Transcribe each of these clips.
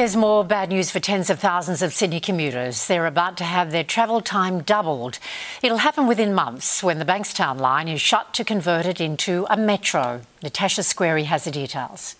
There's more bad news for tens of thousands of Sydney commuters. They're about to have their travel time doubled. It'll happen within months when the Bankstown line is shut to convert it into a metro. Natasha Squarey has the details.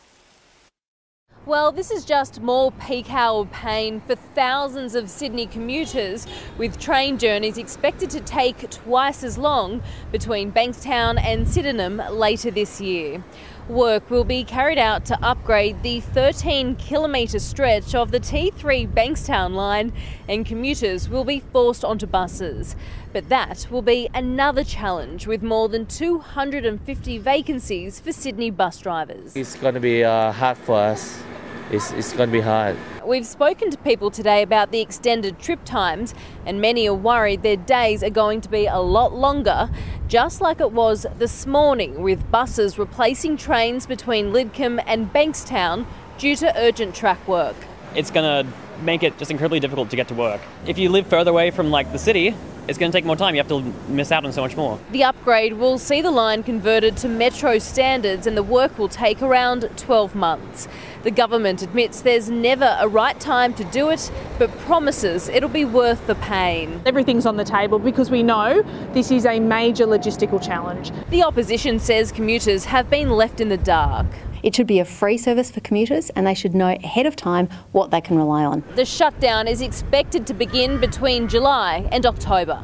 Well, this is just more peak hour pain for thousands of Sydney commuters, with train journeys expected to take twice as long between Bankstown and Sydenham later this year. Work will be carried out to upgrade the 13 kilometre stretch of the T3 Bankstown line, and commuters will be forced onto buses. But that will be another challenge with more than 250 vacancies for Sydney bus drivers. It's going to be uh, hard for us it's, it's going to be hard. We've spoken to people today about the extended trip times, and many are worried their days are going to be a lot longer, just like it was this morning, with buses replacing trains between Lidcombe and Bankstown due to urgent track work. It's going to make it just incredibly difficult to get to work. If you live further away from like the city, it's going to take more time. You have to miss out on so much more. The upgrade will see the line converted to metro standards and the work will take around 12 months. The government admits there's never a right time to do it, but promises it'll be worth the pain. Everything's on the table because we know this is a major logistical challenge. The opposition says commuters have been left in the dark. It should be a free service for commuters and they should know ahead of time what they can rely on. The shutdown is expected to begin between July and October.